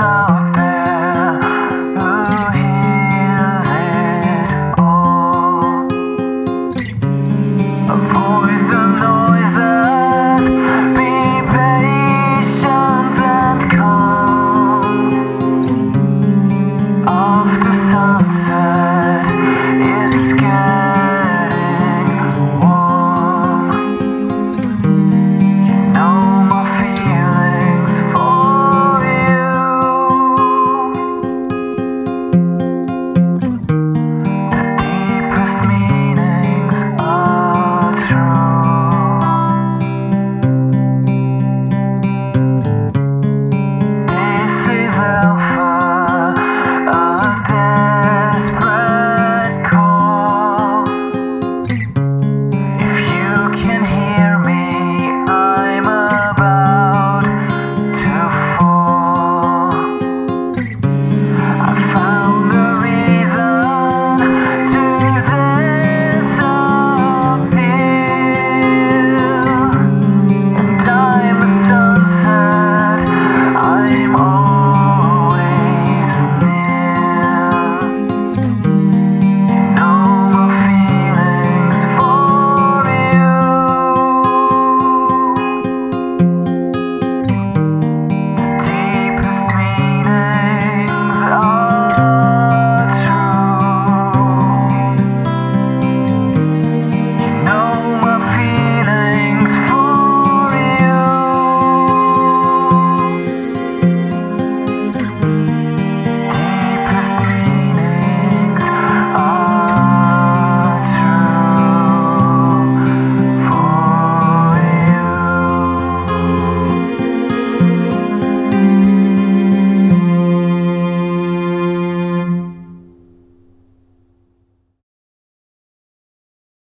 time.